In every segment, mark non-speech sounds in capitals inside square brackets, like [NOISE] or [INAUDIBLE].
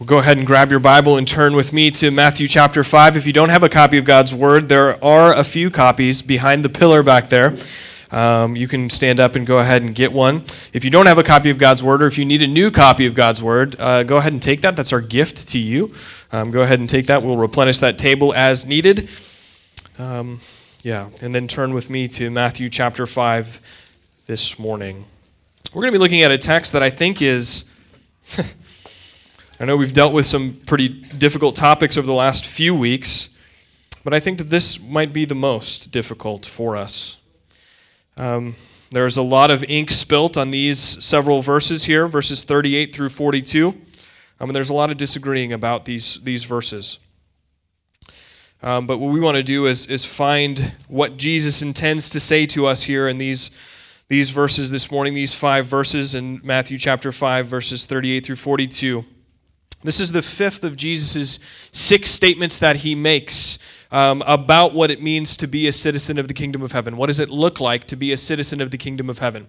Well, go ahead and grab your Bible and turn with me to Matthew chapter 5. If you don't have a copy of God's Word, there are a few copies behind the pillar back there. Um, you can stand up and go ahead and get one. If you don't have a copy of God's Word, or if you need a new copy of God's Word, uh, go ahead and take that. That's our gift to you. Um, go ahead and take that. We'll replenish that table as needed. Um, yeah, and then turn with me to Matthew chapter 5 this morning. We're going to be looking at a text that I think is. [LAUGHS] I know we've dealt with some pretty difficult topics over the last few weeks, but I think that this might be the most difficult for us. Um, there's a lot of ink spilt on these several verses here, verses 38 through 42. I mean, there's a lot of disagreeing about these, these verses. Um, but what we want to do is, is find what Jesus intends to say to us here in these, these verses this morning, these five verses in Matthew chapter 5, verses 38 through 42. This is the fifth of Jesus' six statements that he makes um, about what it means to be a citizen of the kingdom of heaven. What does it look like to be a citizen of the kingdom of heaven?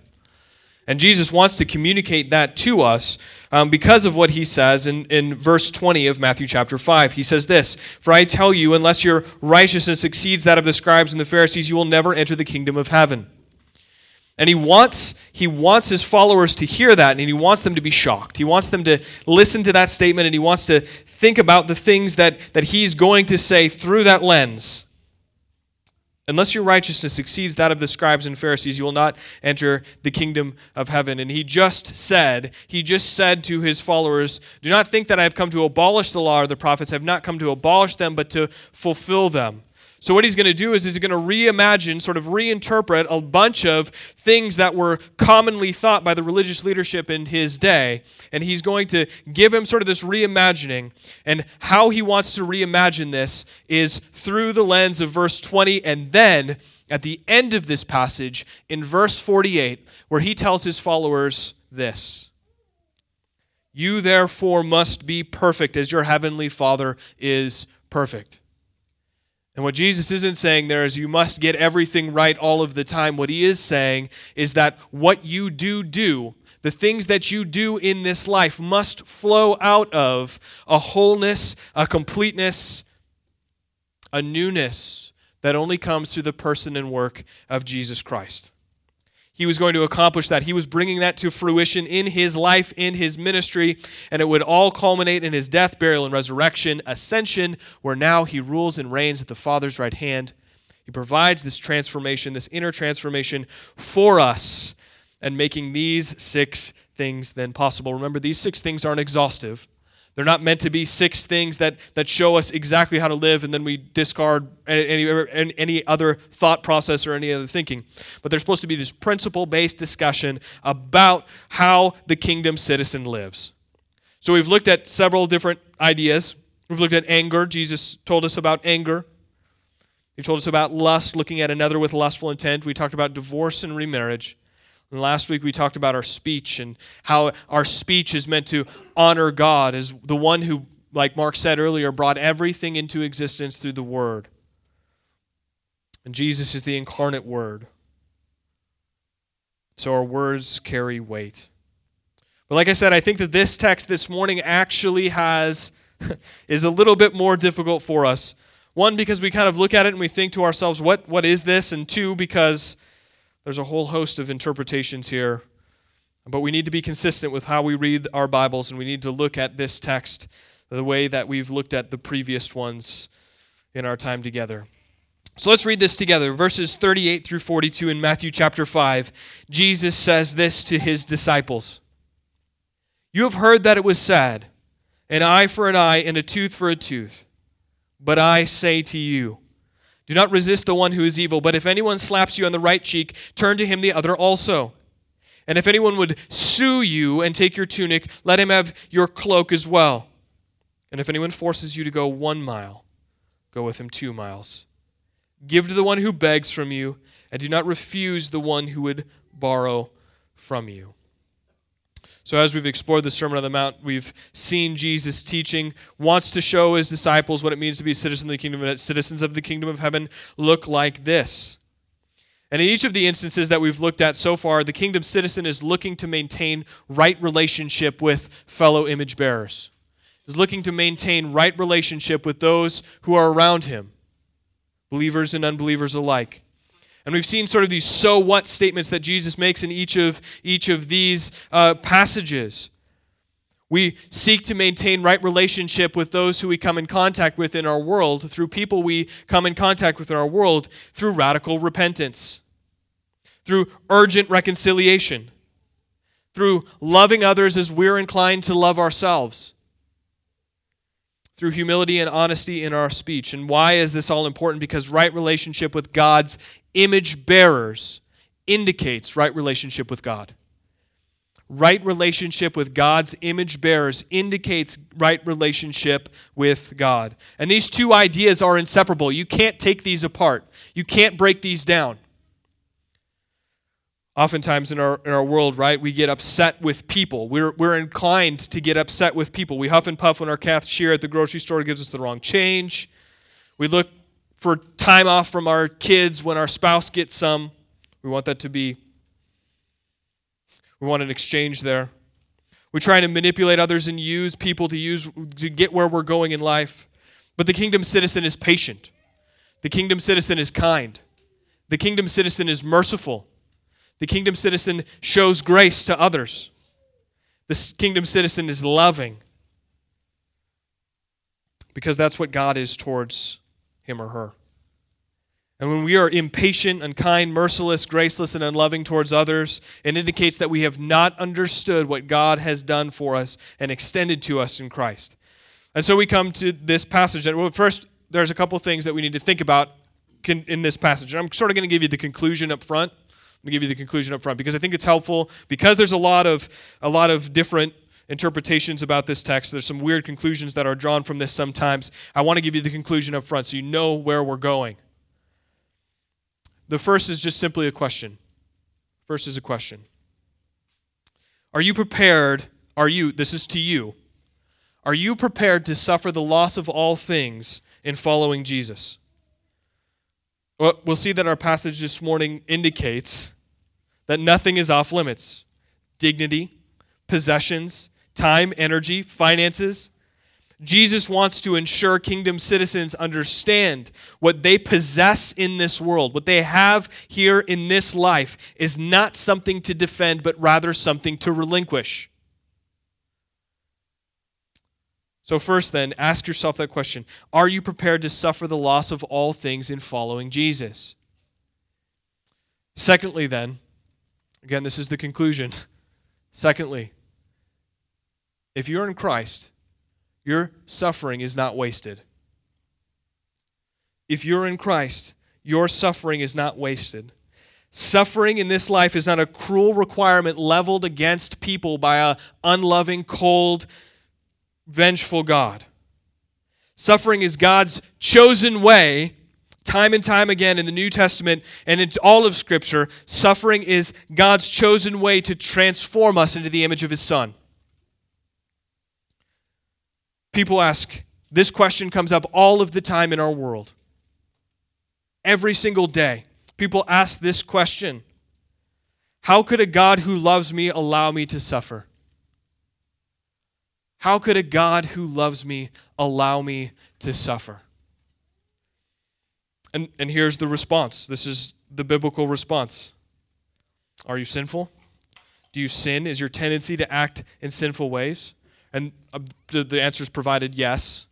And Jesus wants to communicate that to us um, because of what he says in, in verse 20 of Matthew chapter 5. He says this For I tell you, unless your righteousness exceeds that of the scribes and the Pharisees, you will never enter the kingdom of heaven. And he wants, he wants his followers to hear that, and he wants them to be shocked. He wants them to listen to that statement, and he wants to think about the things that, that he's going to say through that lens. Unless your righteousness exceeds that of the scribes and Pharisees, you will not enter the kingdom of heaven. And he just said, he just said to his followers, Do not think that I have come to abolish the law or the prophets. I have not come to abolish them, but to fulfill them. So, what he's going to do is he's going to reimagine, sort of reinterpret a bunch of things that were commonly thought by the religious leadership in his day. And he's going to give him sort of this reimagining. And how he wants to reimagine this is through the lens of verse 20. And then at the end of this passage, in verse 48, where he tells his followers this You therefore must be perfect as your heavenly Father is perfect. And what Jesus isn't saying there is you must get everything right all of the time. What he is saying is that what you do do, the things that you do in this life, must flow out of a wholeness, a completeness, a newness that only comes through the person and work of Jesus Christ he was going to accomplish that. He was bringing that to fruition in his life, in his ministry, and it would all culminate in his death, burial, and resurrection, ascension, where now he rules and reigns at the Father's right hand. He provides this transformation, this inner transformation for us, and making these six things then possible. Remember, these six things aren't exhaustive. They're not meant to be six things that, that show us exactly how to live and then we discard any, any other thought process or any other thinking. But they're supposed to be this principle based discussion about how the kingdom citizen lives. So we've looked at several different ideas. We've looked at anger. Jesus told us about anger. He told us about lust, looking at another with lustful intent. We talked about divorce and remarriage. And last week we talked about our speech and how our speech is meant to honor God as the one who, like Mark said earlier, brought everything into existence through the Word. And Jesus is the incarnate Word. So our words carry weight. But like I said, I think that this text this morning actually has [LAUGHS] is a little bit more difficult for us. One, because we kind of look at it and we think to ourselves, what, what is this? And two, because there's a whole host of interpretations here. But we need to be consistent with how we read our Bibles, and we need to look at this text the way that we've looked at the previous ones in our time together. So let's read this together. Verses 38 through 42 in Matthew chapter 5. Jesus says this to his disciples You have heard that it was said, an eye for an eye and a tooth for a tooth. But I say to you, do not resist the one who is evil, but if anyone slaps you on the right cheek, turn to him the other also. And if anyone would sue you and take your tunic, let him have your cloak as well. And if anyone forces you to go one mile, go with him two miles. Give to the one who begs from you, and do not refuse the one who would borrow from you. So, as we've explored the Sermon on the Mount, we've seen Jesus teaching, wants to show his disciples what it means to be citizens of the kingdom, citizens of the kingdom of heaven look like this. And in each of the instances that we've looked at so far, the kingdom citizen is looking to maintain right relationship with fellow image bearers. Is looking to maintain right relationship with those who are around him, believers and unbelievers alike. And we've seen sort of these so what statements that Jesus makes in each of, each of these uh, passages. We seek to maintain right relationship with those who we come in contact with in our world, through people we come in contact with in our world, through radical repentance, through urgent reconciliation, through loving others as we're inclined to love ourselves, through humility and honesty in our speech. And why is this all important? Because right relationship with God's image bearers indicates right relationship with God. Right relationship with God's image bearers indicates right relationship with God. And these two ideas are inseparable. You can't take these apart, you can't break these down. Oftentimes in our, in our world, right, we get upset with people. We're, we're inclined to get upset with people. We huff and puff when our cashier at the grocery store gives us the wrong change. We look for time off from our kids when our spouse gets some. We want that to be, we want an exchange there. We try to manipulate others and use people to use to get where we're going in life. But the kingdom citizen is patient. The kingdom citizen is kind. The kingdom citizen is merciful. The kingdom citizen shows grace to others. The kingdom citizen is loving. Because that's what God is towards him or her. And when we are impatient, unkind, merciless, graceless, and unloving towards others, it indicates that we have not understood what God has done for us and extended to us in Christ. And so we come to this passage. And well, first, there's a couple things that we need to think about in this passage. I'm sort of going to give you the conclusion up front. I'm going to give you the conclusion up front because I think it's helpful because there's a lot of a lot of different interpretations about this text. There's some weird conclusions that are drawn from this sometimes. I want to give you the conclusion up front so you know where we're going. The first is just simply a question. First is a question. Are you prepared? Are you, this is to you, are you prepared to suffer the loss of all things in following Jesus? Well, we'll see that our passage this morning indicates that nothing is off limits dignity, possessions, time, energy, finances. Jesus wants to ensure kingdom citizens understand what they possess in this world, what they have here in this life, is not something to defend, but rather something to relinquish. So, first, then, ask yourself that question Are you prepared to suffer the loss of all things in following Jesus? Secondly, then, again, this is the conclusion. [LAUGHS] Secondly, if you're in Christ, your suffering is not wasted. If you're in Christ, your suffering is not wasted. Suffering in this life is not a cruel requirement leveled against people by a unloving, cold, vengeful God. Suffering is God's chosen way, time and time again in the New Testament and in all of Scripture. Suffering is God's chosen way to transform us into the image of His Son. People ask, this question comes up all of the time in our world. Every single day, people ask this question How could a God who loves me allow me to suffer? How could a God who loves me allow me to suffer? And, and here's the response this is the biblical response Are you sinful? Do you sin? Is your tendency to act in sinful ways? And uh, the answer is provided yes.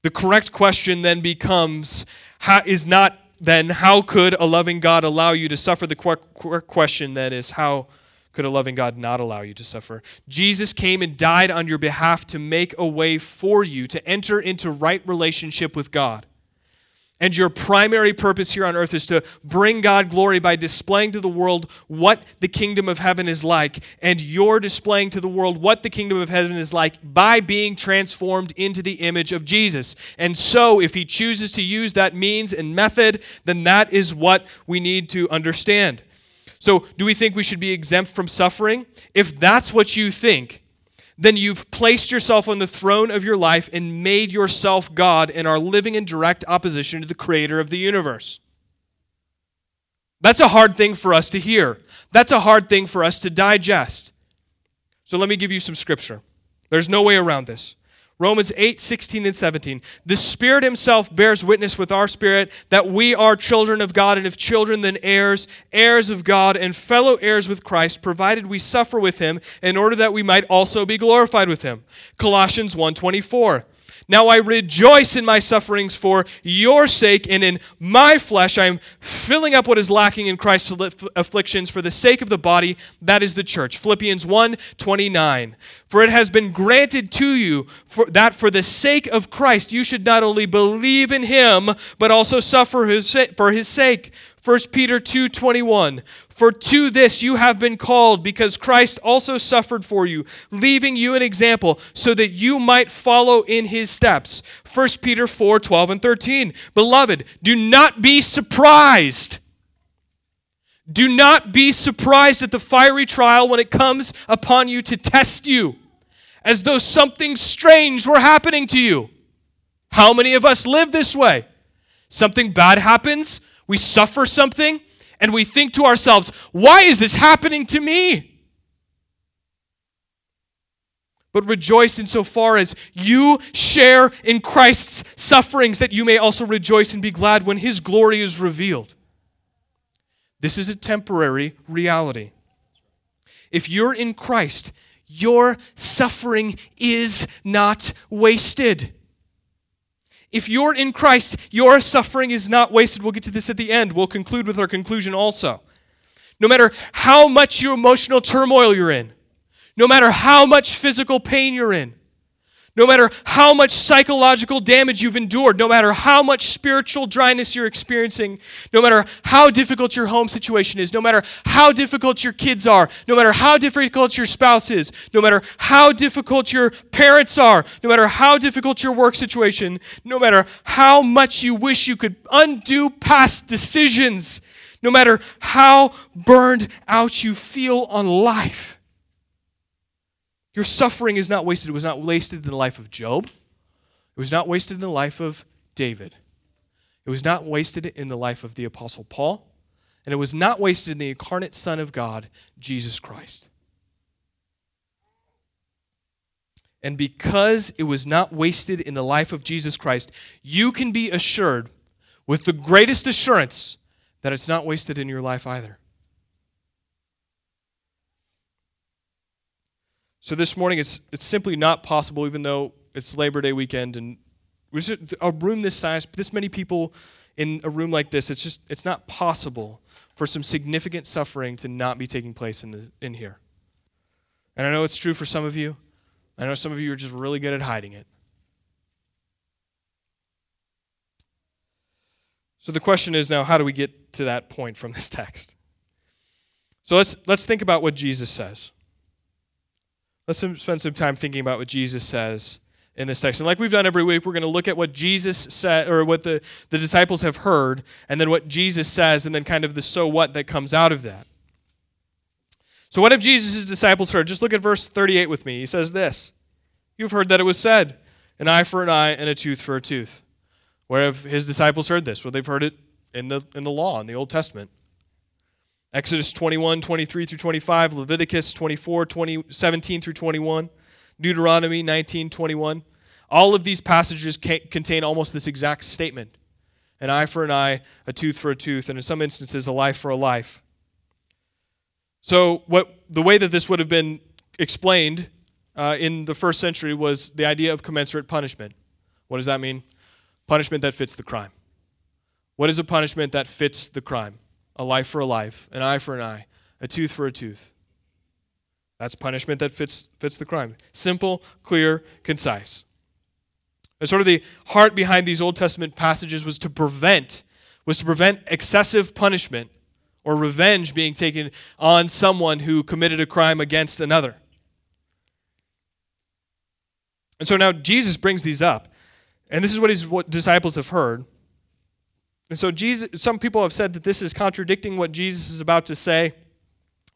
The correct question then becomes how, is not then how could a loving God allow you to suffer? The question then is how could a loving God not allow you to suffer? Jesus came and died on your behalf to make a way for you to enter into right relationship with God. And your primary purpose here on earth is to bring God glory by displaying to the world what the kingdom of heaven is like. And you're displaying to the world what the kingdom of heaven is like by being transformed into the image of Jesus. And so, if He chooses to use that means and method, then that is what we need to understand. So, do we think we should be exempt from suffering? If that's what you think, then you've placed yourself on the throne of your life and made yourself God and are living in direct opposition to the creator of the universe. That's a hard thing for us to hear. That's a hard thing for us to digest. So let me give you some scripture. There's no way around this. Romans 8, 16, and 17. The Spirit Himself bears witness with our spirit that we are children of God, and if children, then heirs, heirs of God, and fellow heirs with Christ, provided we suffer with Him, in order that we might also be glorified with Him. Colossians 1, 24. Now I rejoice in my sufferings for your sake, and in my flesh I am filling up what is lacking in Christ's afflictions for the sake of the body, that is the church. Philippians 1 29. For it has been granted to you for, that for the sake of Christ you should not only believe in him, but also suffer his, for his sake 1 Peter 2:21 For to this you have been called because Christ also suffered for you leaving you an example so that you might follow in his steps. 1 Peter 4:12 and 13 Beloved do not be surprised. Do not be surprised at the fiery trial when it comes upon you to test you as though something strange were happening to you. How many of us live this way? Something bad happens we suffer something, and we think to ourselves, why is this happening to me? But rejoice insofar as you share in Christ's sufferings, that you may also rejoice and be glad when his glory is revealed. This is a temporary reality. If you're in Christ, your suffering is not wasted. If you're in Christ, your suffering is not wasted. We'll get to this at the end. We'll conclude with our conclusion also. No matter how much your emotional turmoil you're in, no matter how much physical pain you're in, no matter how much psychological damage you've endured, no matter how much spiritual dryness you're experiencing, no matter how difficult your home situation is, no matter how difficult your kids are, no matter how difficult your spouse is, no matter how difficult your parents are, no matter how difficult your work situation, no matter how much you wish you could undo past decisions, no matter how burned out you feel on life your suffering is not wasted. It was not wasted in the life of Job. It was not wasted in the life of David. It was not wasted in the life of the Apostle Paul. And it was not wasted in the incarnate Son of God, Jesus Christ. And because it was not wasted in the life of Jesus Christ, you can be assured with the greatest assurance that it's not wasted in your life either. So this morning, it's, it's simply not possible, even though it's Labor Day weekend and a room this size, this many people in a room like this, it's just it's not possible for some significant suffering to not be taking place in, the, in here. And I know it's true for some of you. I know some of you are just really good at hiding it. So the question is now, how do we get to that point from this [LAUGHS] text? So let's, let's think about what Jesus says. Let's spend some time thinking about what Jesus says in this text. And like we've done every week, we're going to look at what Jesus said, or what the, the disciples have heard, and then what Jesus says, and then kind of the so what that comes out of that. So, what have Jesus' disciples heard? Just look at verse 38 with me. He says this You've heard that it was said, an eye for an eye and a tooth for a tooth. Where have his disciples heard this? Well, they've heard it in the, in the law, in the Old Testament. Exodus 21, 23 through 25, Leviticus 24, 20, 17 through 21, Deuteronomy 19, 21. All of these passages contain almost this exact statement an eye for an eye, a tooth for a tooth, and in some instances, a life for a life. So, what, the way that this would have been explained uh, in the first century was the idea of commensurate punishment. What does that mean? Punishment that fits the crime. What is a punishment that fits the crime? A life for a life, an eye for an eye, a tooth for a tooth. That's punishment that fits, fits the crime. Simple, clear, concise. And sort of the heart behind these Old Testament passages was to prevent, was to prevent excessive punishment or revenge being taken on someone who committed a crime against another. And so now Jesus brings these up. And this is what his what disciples have heard. And so Jesus, some people have said that this is contradicting what Jesus is about to say.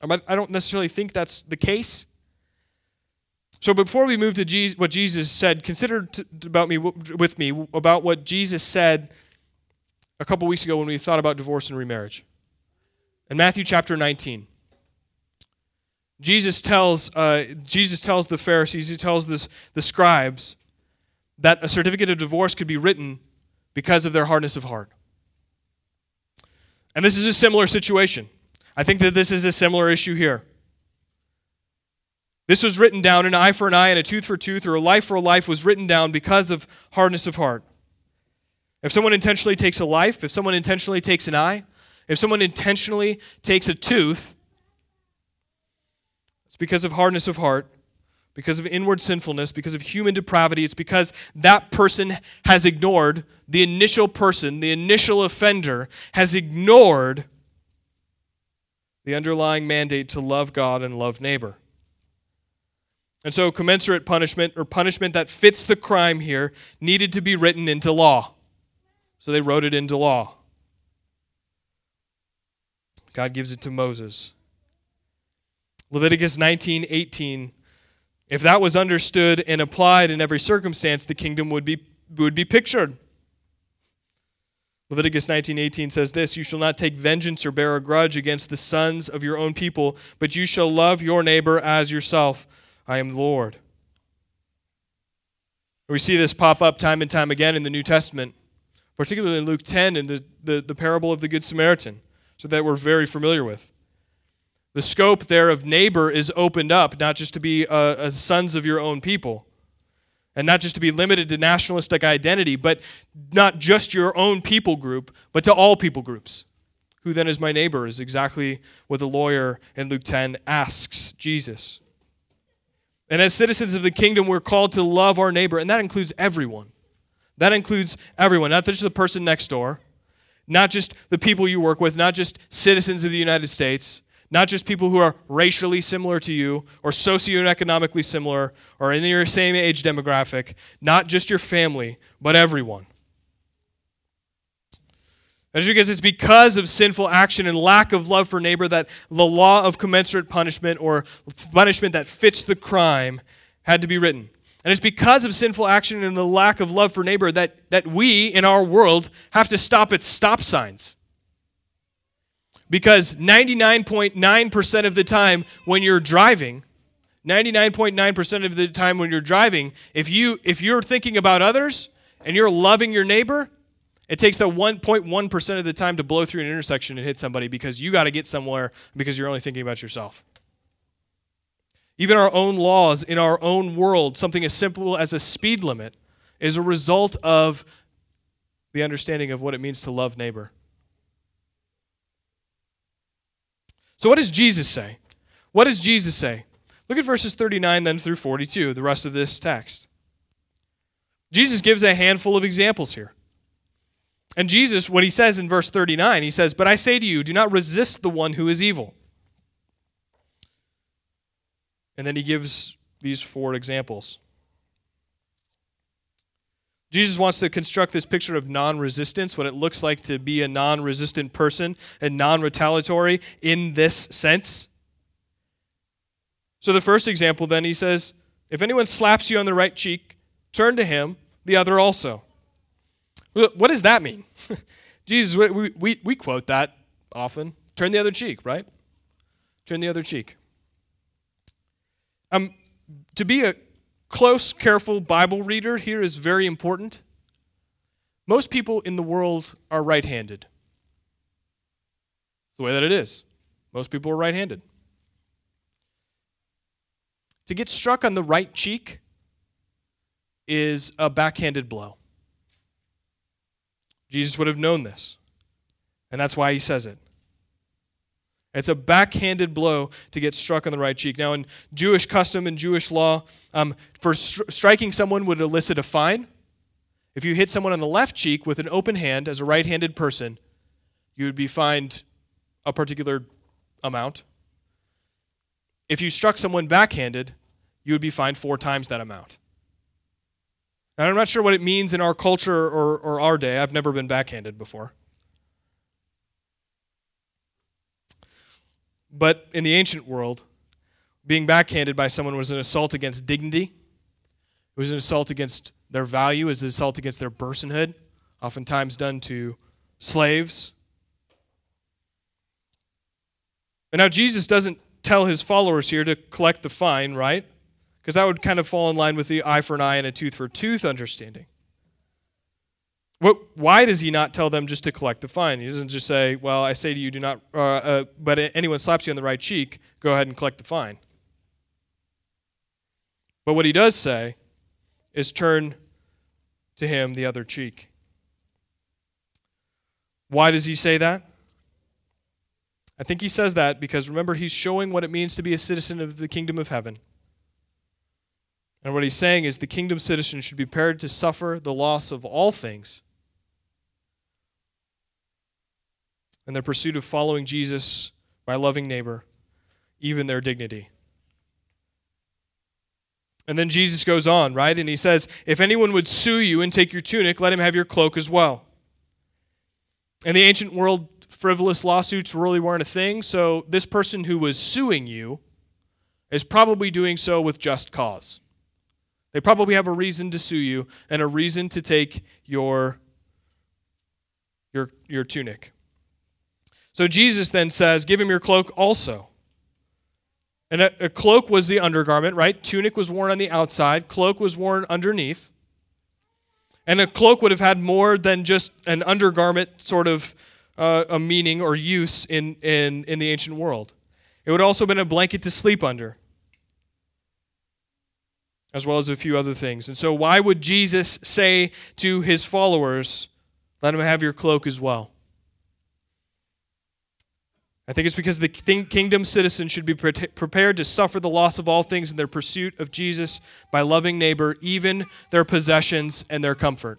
I don't necessarily think that's the case. So before we move to Jesus, what Jesus said, consider t- about me with me about what Jesus said a couple weeks ago when we thought about divorce and remarriage. In Matthew chapter 19. Jesus tells, uh, Jesus tells the Pharisees, he tells this, the scribes, that a certificate of divorce could be written because of their hardness of heart. And this is a similar situation. I think that this is a similar issue here. This was written down an eye for an eye and a tooth for a tooth, or a life for a life was written down because of hardness of heart. If someone intentionally takes a life, if someone intentionally takes an eye, if someone intentionally takes a tooth, it's because of hardness of heart, because of inward sinfulness, because of human depravity. It's because that person has ignored, the initial person, the initial offender, has ignored the underlying mandate to love God and love neighbor. And so, commensurate punishment, or punishment that fits the crime here, needed to be written into law. So they wrote it into law. God gives it to Moses. Leviticus 19 18. If that was understood and applied in every circumstance, the kingdom would be, would be pictured. Leviticus 19:18 says this, "You shall not take vengeance or bear a grudge against the sons of your own people, but you shall love your neighbor as yourself. I am the Lord." We see this pop up time and time again in the New Testament, particularly in Luke 10 and the, the, the parable of the Good Samaritan, so that we're very familiar with. The scope there of neighbor is opened up, not just to be uh, sons of your own people, and not just to be limited to nationalistic identity, but not just your own people group, but to all people groups. Who then is my neighbor is exactly what the lawyer in Luke 10 asks Jesus. And as citizens of the kingdom, we're called to love our neighbor, and that includes everyone. That includes everyone, not just the person next door, not just the people you work with, not just citizens of the United States, not just people who are racially similar to you or socioeconomically similar or in your same age demographic, not just your family, but everyone. As you because it's because of sinful action and lack of love for neighbor that the law of commensurate punishment or punishment that fits the crime had to be written. And it's because of sinful action and the lack of love for neighbor that, that we in our world have to stop at stop signs. Because 99.9% of the time when you're driving, 99.9% of the time when you're driving, if you if you're thinking about others and you're loving your neighbor, it takes the 1.1% of the time to blow through an intersection and hit somebody because you got to get somewhere because you're only thinking about yourself. Even our own laws in our own world, something as simple as a speed limit, is a result of the understanding of what it means to love neighbor. So, what does Jesus say? What does Jesus say? Look at verses 39 then through 42, the rest of this text. Jesus gives a handful of examples here. And Jesus, what he says in verse 39, he says, But I say to you, do not resist the one who is evil. And then he gives these four examples. Jesus wants to construct this picture of non resistance, what it looks like to be a non resistant person and non retaliatory in this sense. So, the first example then, he says, If anyone slaps you on the right cheek, turn to him the other also. What does that mean? [LAUGHS] Jesus, we, we, we quote that often. Turn the other cheek, right? Turn the other cheek. Um, to be a close, careful Bible reader here is very important. Most people in the world are right handed. It's the way that it is. Most people are right handed. To get struck on the right cheek is a backhanded blow. Jesus would have known this, and that's why he says it. It's a backhanded blow to get struck on the right cheek. Now, in Jewish custom and Jewish law, um, for stri- striking someone would elicit a fine. If you hit someone on the left cheek with an open hand as a right handed person, you would be fined a particular amount. If you struck someone backhanded, you would be fined four times that amount. And I'm not sure what it means in our culture or, or our day. I've never been backhanded before. But in the ancient world, being backhanded by someone was an assault against dignity. It was an assault against their value, it was an assault against their personhood, oftentimes done to slaves. And now Jesus doesn't tell his followers here to collect the fine, right? Because that would kind of fall in line with the eye for an eye and a tooth for a tooth understanding. What, why does he not tell them just to collect the fine? He doesn't just say, Well, I say to you, do not, uh, uh, but anyone slaps you on the right cheek, go ahead and collect the fine. But what he does say is turn to him the other cheek. Why does he say that? I think he says that because remember, he's showing what it means to be a citizen of the kingdom of heaven. And what he's saying is the kingdom citizen should be prepared to suffer the loss of all things in their pursuit of following Jesus by loving neighbor, even their dignity. And then Jesus goes on, right? And he says, If anyone would sue you and take your tunic, let him have your cloak as well. In the ancient world, frivolous lawsuits really weren't a thing, so this person who was suing you is probably doing so with just cause. They probably have a reason to sue you and a reason to take your, your, your tunic. So Jesus then says, Give him your cloak also. And a, a, cloak was the undergarment, right? Tunic was worn on the outside, cloak was worn underneath. And a cloak would have had more than just an undergarment sort of uh, a meaning or use in, in, in the ancient world. It would also have been a blanket to sleep under, as well as a few other things. And so, why would Jesus say to his followers, Let him have your cloak as well? I think it's because the kingdom citizen should be prepared to suffer the loss of all things in their pursuit of Jesus by loving neighbor, even their possessions and their comfort.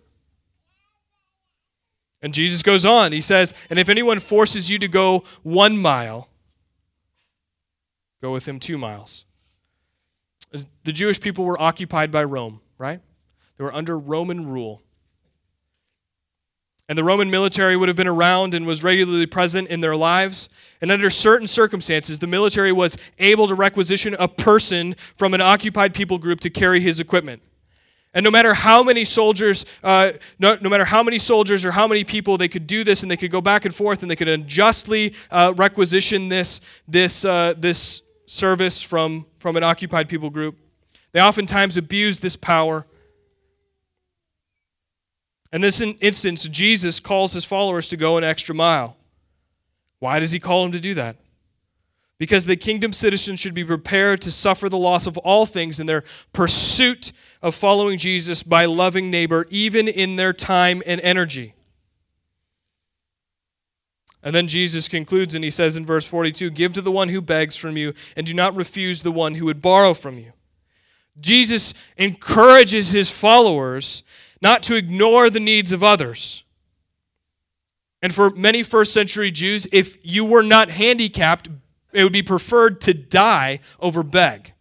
And Jesus goes on. He says, And if anyone forces you to go one mile, go with him two miles. The Jewish people were occupied by Rome, right? They were under Roman rule. And the Roman military would have been around and was regularly present in their lives. And under certain circumstances, the military was able to requisition a person from an occupied people group to carry his equipment. And no matter how many soldiers, uh, no, no, matter how many soldiers or how many people, they could do this and they could go back and forth and they could unjustly uh, requisition this, this, uh, this service from, from an occupied people group. They oftentimes abused this power. In this instance, Jesus calls his followers to go an extra mile. Why does he call them to do that? Because the kingdom citizens should be prepared to suffer the loss of all things in their pursuit of following Jesus by loving neighbor, even in their time and energy. And then Jesus concludes and he says in verse 42 Give to the one who begs from you, and do not refuse the one who would borrow from you. Jesus encourages his followers not to ignore the needs of others. And for many first century Jews, if you were not handicapped, it would be preferred to die over beg.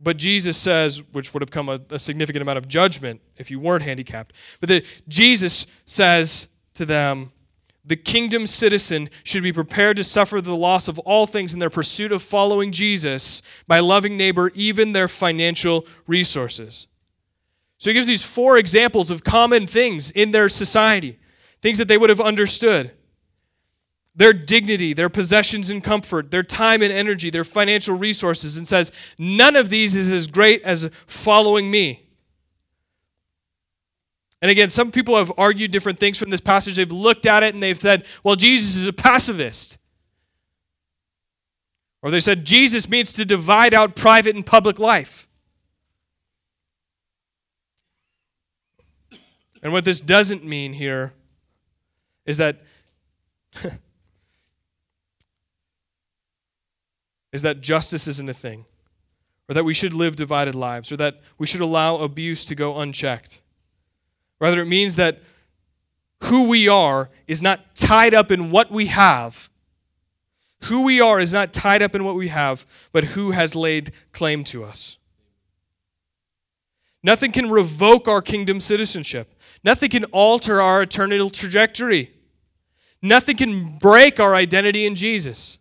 But Jesus says, which would have come a, a significant amount of judgment if you weren't handicapped, but that Jesus says to them, the kingdom citizen should be prepared to suffer the loss of all things in their pursuit of following Jesus by loving neighbor, even their financial resources. So he gives these four examples of common things in their society, things that they would have understood their dignity, their possessions and comfort, their time and energy, their financial resources, and says, None of these is as great as following me. And again, some people have argued different things from this passage. They've looked at it and they've said, well, Jesus is a pacifist. Or they said, Jesus means to divide out private and public life. And what this doesn't mean here is that [LAUGHS] is that justice isn't a thing or that we should live divided lives or that we should allow abuse to go unchecked. Rather it means that who we are is not tied up in what we have. Who we are is not tied up in what we have, but who has laid claim to us. Nothing can revoke our kingdom citizenship. Nothing can alter our eternal trajectory. Nothing can break our identity in Jesus.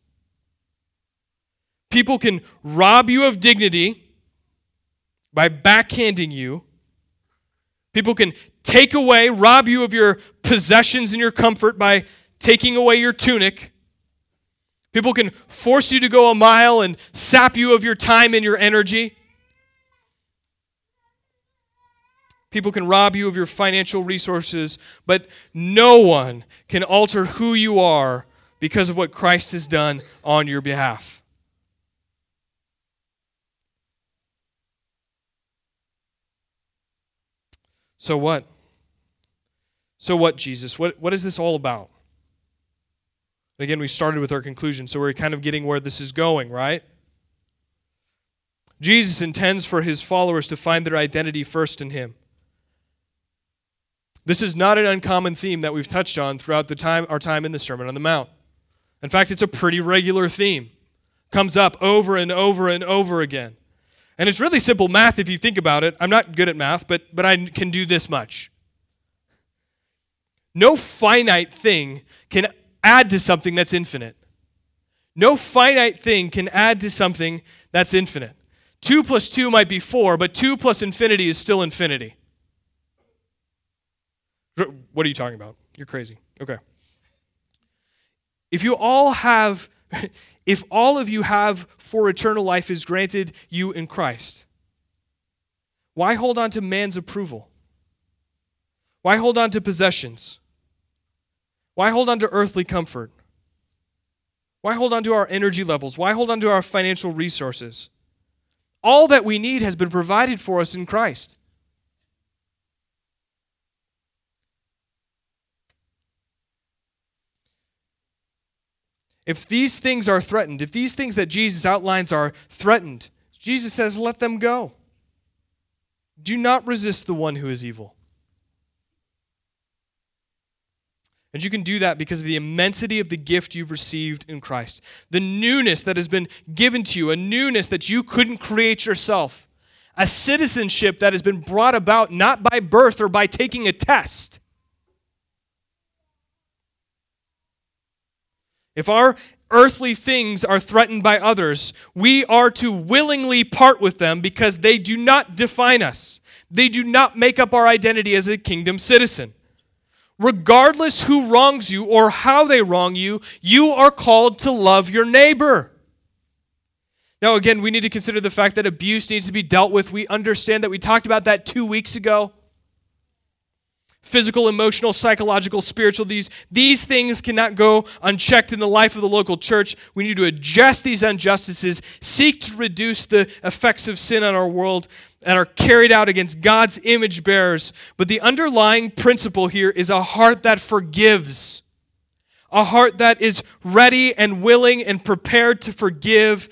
People can rob you of dignity by backhanding you. People can take away, rob you of your possessions and your comfort by taking away your tunic. People can force you to go a mile and sap you of your time and your energy. People can rob you of your financial resources, but no one can alter who you are because of what Christ has done on your behalf. So what? So what, Jesus? What, what is this all about? And again, we started with our conclusion, so we're kind of getting where this is going, right? Jesus intends for his followers to find their identity first in him. This is not an uncommon theme that we've touched on throughout the time, our time in the Sermon on the Mount. In fact, it's a pretty regular theme. Comes up over and over and over again. And it's really simple math if you think about it. I'm not good at math, but, but I can do this much. No finite thing can add to something that's infinite. No finite thing can add to something that's infinite. 2 plus 2 might be 4, but 2 plus infinity is still infinity. What are you talking about? You're crazy. Okay. If you all have, [LAUGHS] if all of you have for eternal life is granted you in Christ, why hold on to man's approval? Why hold on to possessions? Why hold on to earthly comfort? Why hold on to our energy levels? Why hold on to our financial resources? All that we need has been provided for us in Christ. If these things are threatened, if these things that Jesus outlines are threatened, Jesus says, let them go. Do not resist the one who is evil. And you can do that because of the immensity of the gift you've received in Christ. The newness that has been given to you, a newness that you couldn't create yourself, a citizenship that has been brought about not by birth or by taking a test, If our earthly things are threatened by others, we are to willingly part with them because they do not define us. They do not make up our identity as a kingdom citizen. Regardless who wrongs you or how they wrong you, you are called to love your neighbor. Now, again, we need to consider the fact that abuse needs to be dealt with. We understand that we talked about that two weeks ago physical, emotional, psychological, spiritual. These, these things cannot go unchecked in the life of the local church. We need to address these injustices, seek to reduce the effects of sin on our world that are carried out against God's image bearers. But the underlying principle here is a heart that forgives, a heart that is ready and willing and prepared to forgive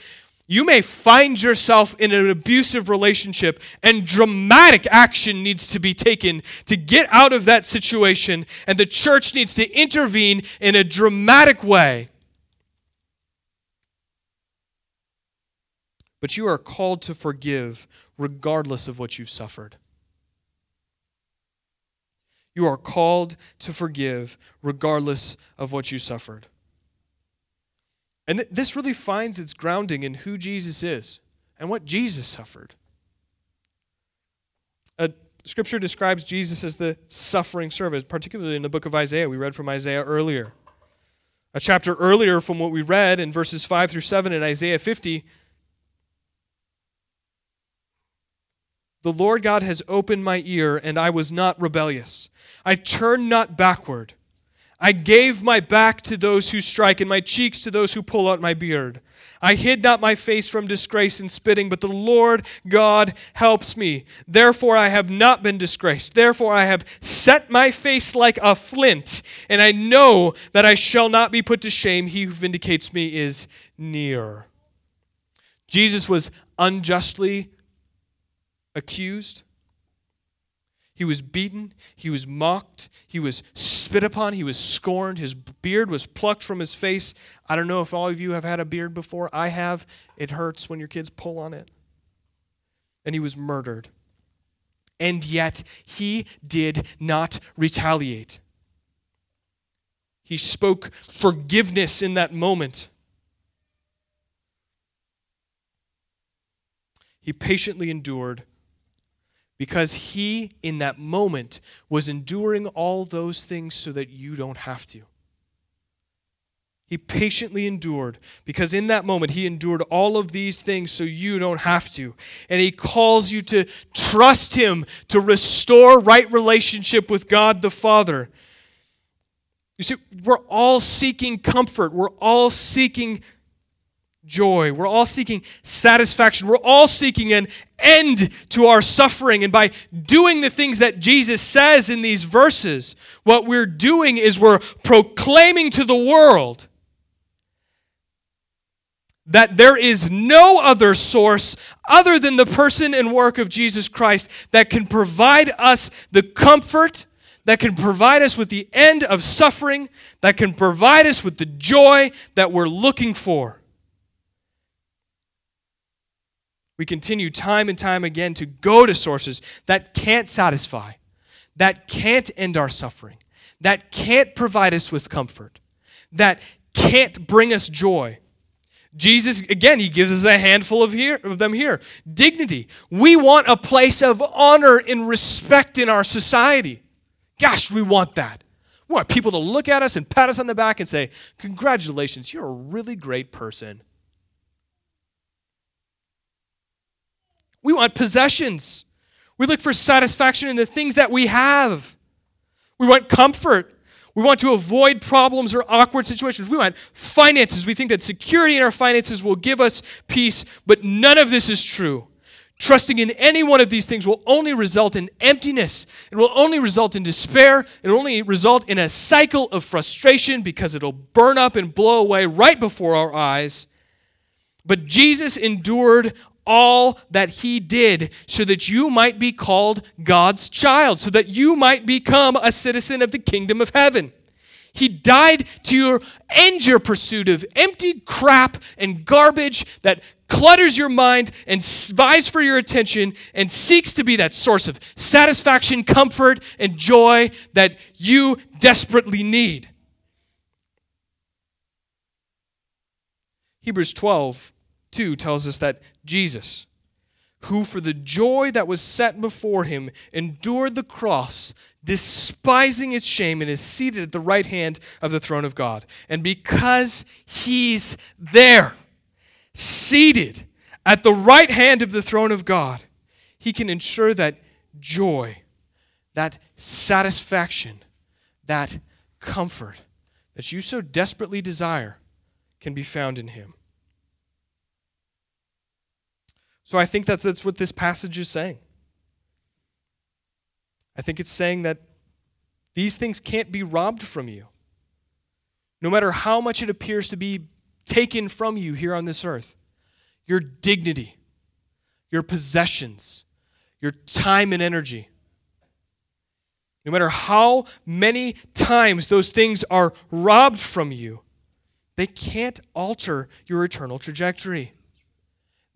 you may find yourself in an abusive relationship, and dramatic action needs to be taken to get out of that situation, and the church needs to intervene in a dramatic way. But you are called to forgive regardless of what you've suffered. You are called to forgive regardless of what you suffered. And th- this really finds its grounding in who Jesus is and what Jesus suffered. Scripture describes Jesus as the suffering servant, particularly in the book of Isaiah. We read from Isaiah earlier. A chapter earlier from what we read in verses 5 through 7 in Isaiah 50, The Lord God has opened my ear, and I was not rebellious. I turned not backward. I gave my back to those who strike, and my cheeks to those who pull out my beard. I hid not my face from disgrace and spitting, but the Lord God helps me. Therefore I have not been disgraced. Therefore I have set my face like a flint, and I know that I shall not be put to shame. He who vindicates me is near. Jesus was unjustly accused he was beaten, he was mocked, he was spit upon, he was scorned, his beard was plucked from his face. I don't know if all of you have had a beard before. I have. It hurts when your kids pull on it. And he was murdered. And yet, he did not retaliate. He spoke forgiveness in that moment. He patiently endured because he, in that moment, was enduring all those things so that you don't have to. He patiently endured because in that moment he endured all of these things so you don't have to. And he calls you to trust him to restore right relationship with God the Father. You see, we're all seeking comfort, we're all seeking joy, we're all seeking satisfaction, we're all seeking an end to our suffering. And by doing the things that Jesus says in these verses, what we're doing is we're proclaiming to the world that there is no other source other than the person and work of Jesus Christ that can provide us the comfort, that can provide us with the end of suffering, that can provide us with the joy that we're looking for. We continue time and time again to go to sources that can't satisfy, that can't end our suffering, that can't provide us with comfort, that can't bring us joy Jesus, again, he gives us a handful of, here, of them here. Dignity. We want a place of honor and respect in our society. Gosh, we want that. We want people to look at us and pat us on the back and say, Congratulations, you're a really great person. We want possessions. We look for satisfaction in the things that we have. We want comfort. We want to avoid problems or awkward situations. We want finances. We think that security in our finances will give us peace, but none of this is true. Trusting in any one of these things will only result in emptiness. It will only result in despair. It will only result in a cycle of frustration because it'll burn up and blow away right before our eyes. But Jesus endured all that he did so that you might be called God's child, so that you might become a citizen of the kingdom of heaven. He died to end your pursuit of empty crap and garbage that clutters your mind and vies for your attention and seeks to be that source of satisfaction, comfort, and joy that you desperately need. Hebrews 12 2 tells us that Jesus, who for the joy that was set before him endured the cross, despising its shame, and is seated at the right hand of the throne of God. And because he's there, seated at the right hand of the throne of God, he can ensure that joy, that satisfaction, that comfort that you so desperately desire can be found in him. So I think that's, that's what this passage is saying. I think it's saying that these things can't be robbed from you. No matter how much it appears to be taken from you here on this earth, your dignity, your possessions, your time and energy. No matter how many times those things are robbed from you, they can't alter your eternal trajectory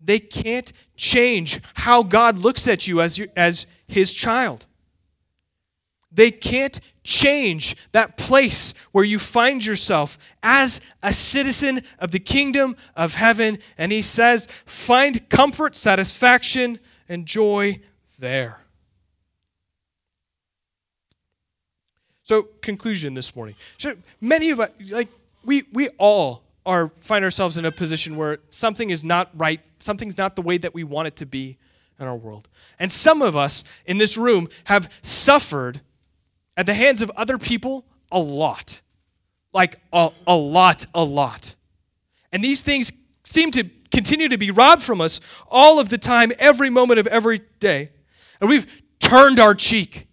they can't change how God looks at you as, you, as his child. They can't change that place where you find yourself as a citizen of the kingdom of heaven. And he says, find comfort, satisfaction, and joy there. So, conclusion this morning. Many of us, like, we, we all are find ourselves in a position where something is not right, something's not the way that we want it to be in our world. And some of us in this room have suffered at the hands of other people a lot. Like a, a lot, a lot. And these things seem to continue to be robbed from us all of the time, every moment of every day. And we've turned our cheek.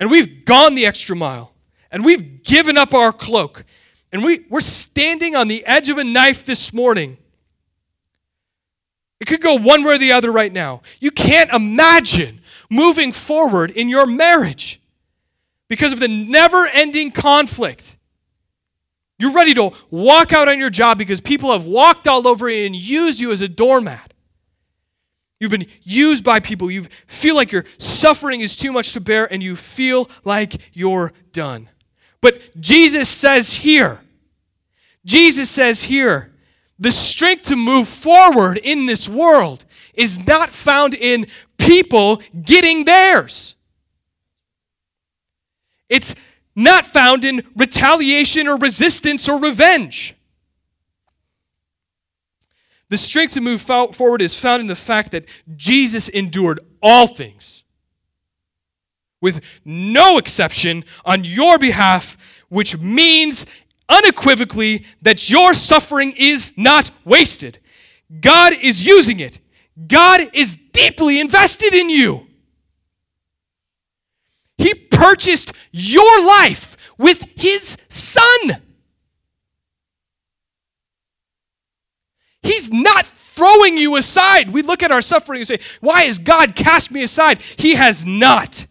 And we've gone the extra mile. And we've given up our cloak. And we, we're standing on the edge of a knife this morning. It could go one way or the other right now. You can't imagine moving forward in your marriage because of the never ending conflict. You're ready to walk out on your job because people have walked all over you and used you as a doormat. You've been used by people. You feel like your suffering is too much to bear and you feel like you're done. But Jesus says here, Jesus says here, the strength to move forward in this world is not found in people getting theirs. It's not found in retaliation or resistance or revenge. The strength to move forward is found in the fact that Jesus endured all things with no exception on your behalf, which means unequivocally that your suffering is not wasted. God is using it, God is deeply invested in you. He purchased your life with His Son. He's not throwing you aside. We look at our suffering and say, Why has God cast me aside? He has not.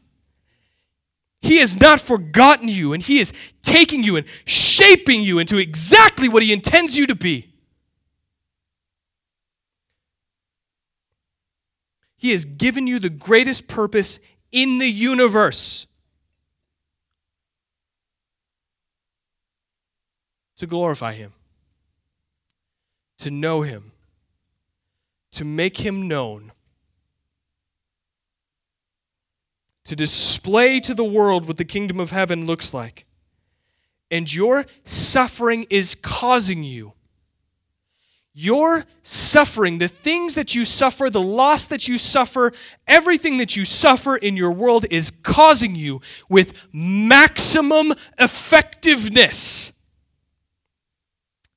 He has not forgotten you, and He is taking you and shaping you into exactly what He intends you to be. He has given you the greatest purpose in the universe. To glorify Him. To know him, to make him known, to display to the world what the kingdom of heaven looks like. And your suffering is causing you. Your suffering, the things that you suffer, the loss that you suffer, everything that you suffer in your world is causing you with maximum effectiveness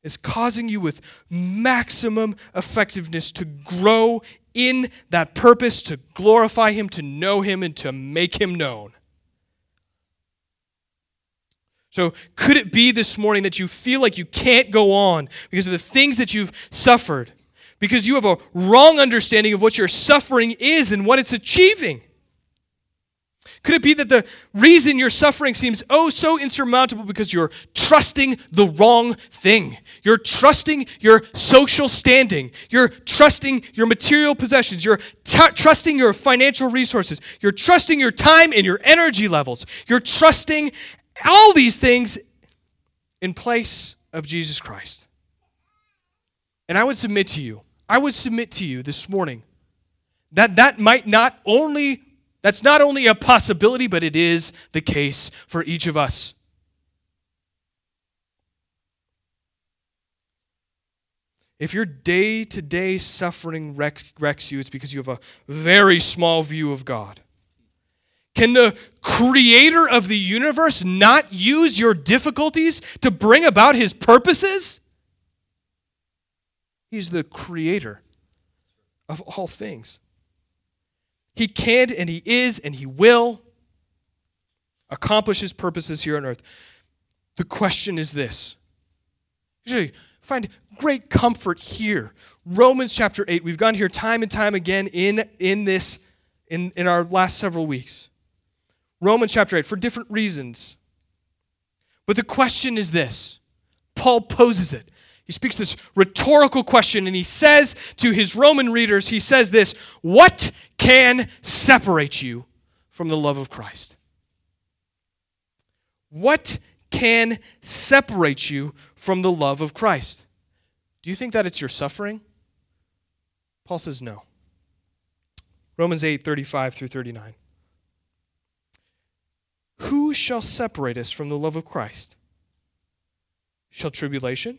is causing you with maximum effectiveness to grow in that purpose to glorify Him, to know Him, and to make Him known. So, could it be this morning that you feel like you can't go on because of the things that you've suffered? Because you have a wrong understanding of what your suffering is and what it's achieving? Could it be that the reason your suffering seems oh so insurmountable because you're trusting the wrong thing? You're trusting your social standing. You're trusting your material possessions. You're t- trusting your financial resources. You're trusting your time and your energy levels. You're trusting all these things in place of Jesus Christ. And I would submit to you, I would submit to you this morning that that might not only that's not only a possibility, but it is the case for each of us. If your day to day suffering wrecks you, it's because you have a very small view of God. Can the creator of the universe not use your difficulties to bring about his purposes? He's the creator of all things. He can and He is and He will accomplish His purposes here on earth. The question is this. Usually find great comfort here. Romans chapter 8. We've gone here time and time again in, in this, in, in our last several weeks. Romans chapter 8, for different reasons. But the question is this Paul poses it. He speaks this rhetorical question and he says to his Roman readers, he says this What can separate you from the love of Christ? What can separate you from the love of Christ? Do you think that it's your suffering? Paul says no. Romans 8 35 through 39. Who shall separate us from the love of Christ? Shall tribulation?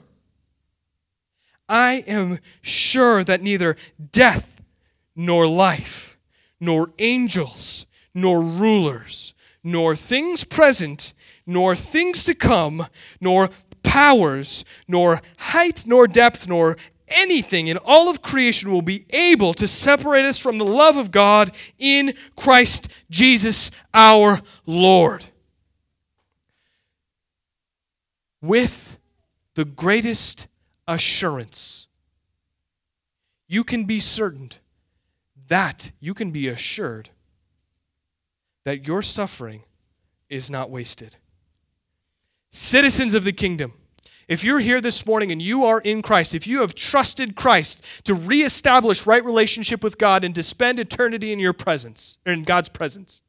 I am sure that neither death nor life, nor angels, nor rulers, nor things present, nor things to come, nor powers, nor height, nor depth, nor anything in all of creation will be able to separate us from the love of God in Christ Jesus our Lord. With the greatest assurance. You can be certain that you can be assured that your suffering is not wasted. Citizens of the kingdom, If you're here this morning and you are in Christ, if you have trusted Christ to reestablish right relationship with God and to spend eternity in your presence, in God's presence,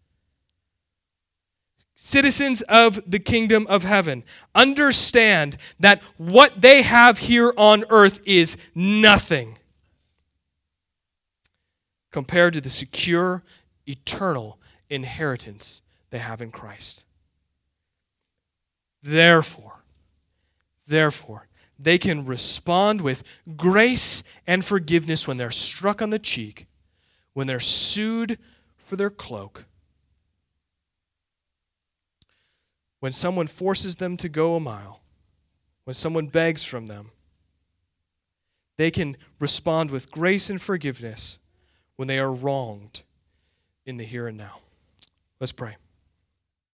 citizens of the kingdom of heaven, understand that what they have here on earth is nothing compared to the secure, eternal inheritance they have in Christ. Therefore, therefore, they can respond with grace and forgiveness when they're struck on the cheek, when they're sued for their cloak, when someone forces them to go a mile, when someone begs from them. They can respond with grace and forgiveness when they are wronged in the here and now. Let's pray.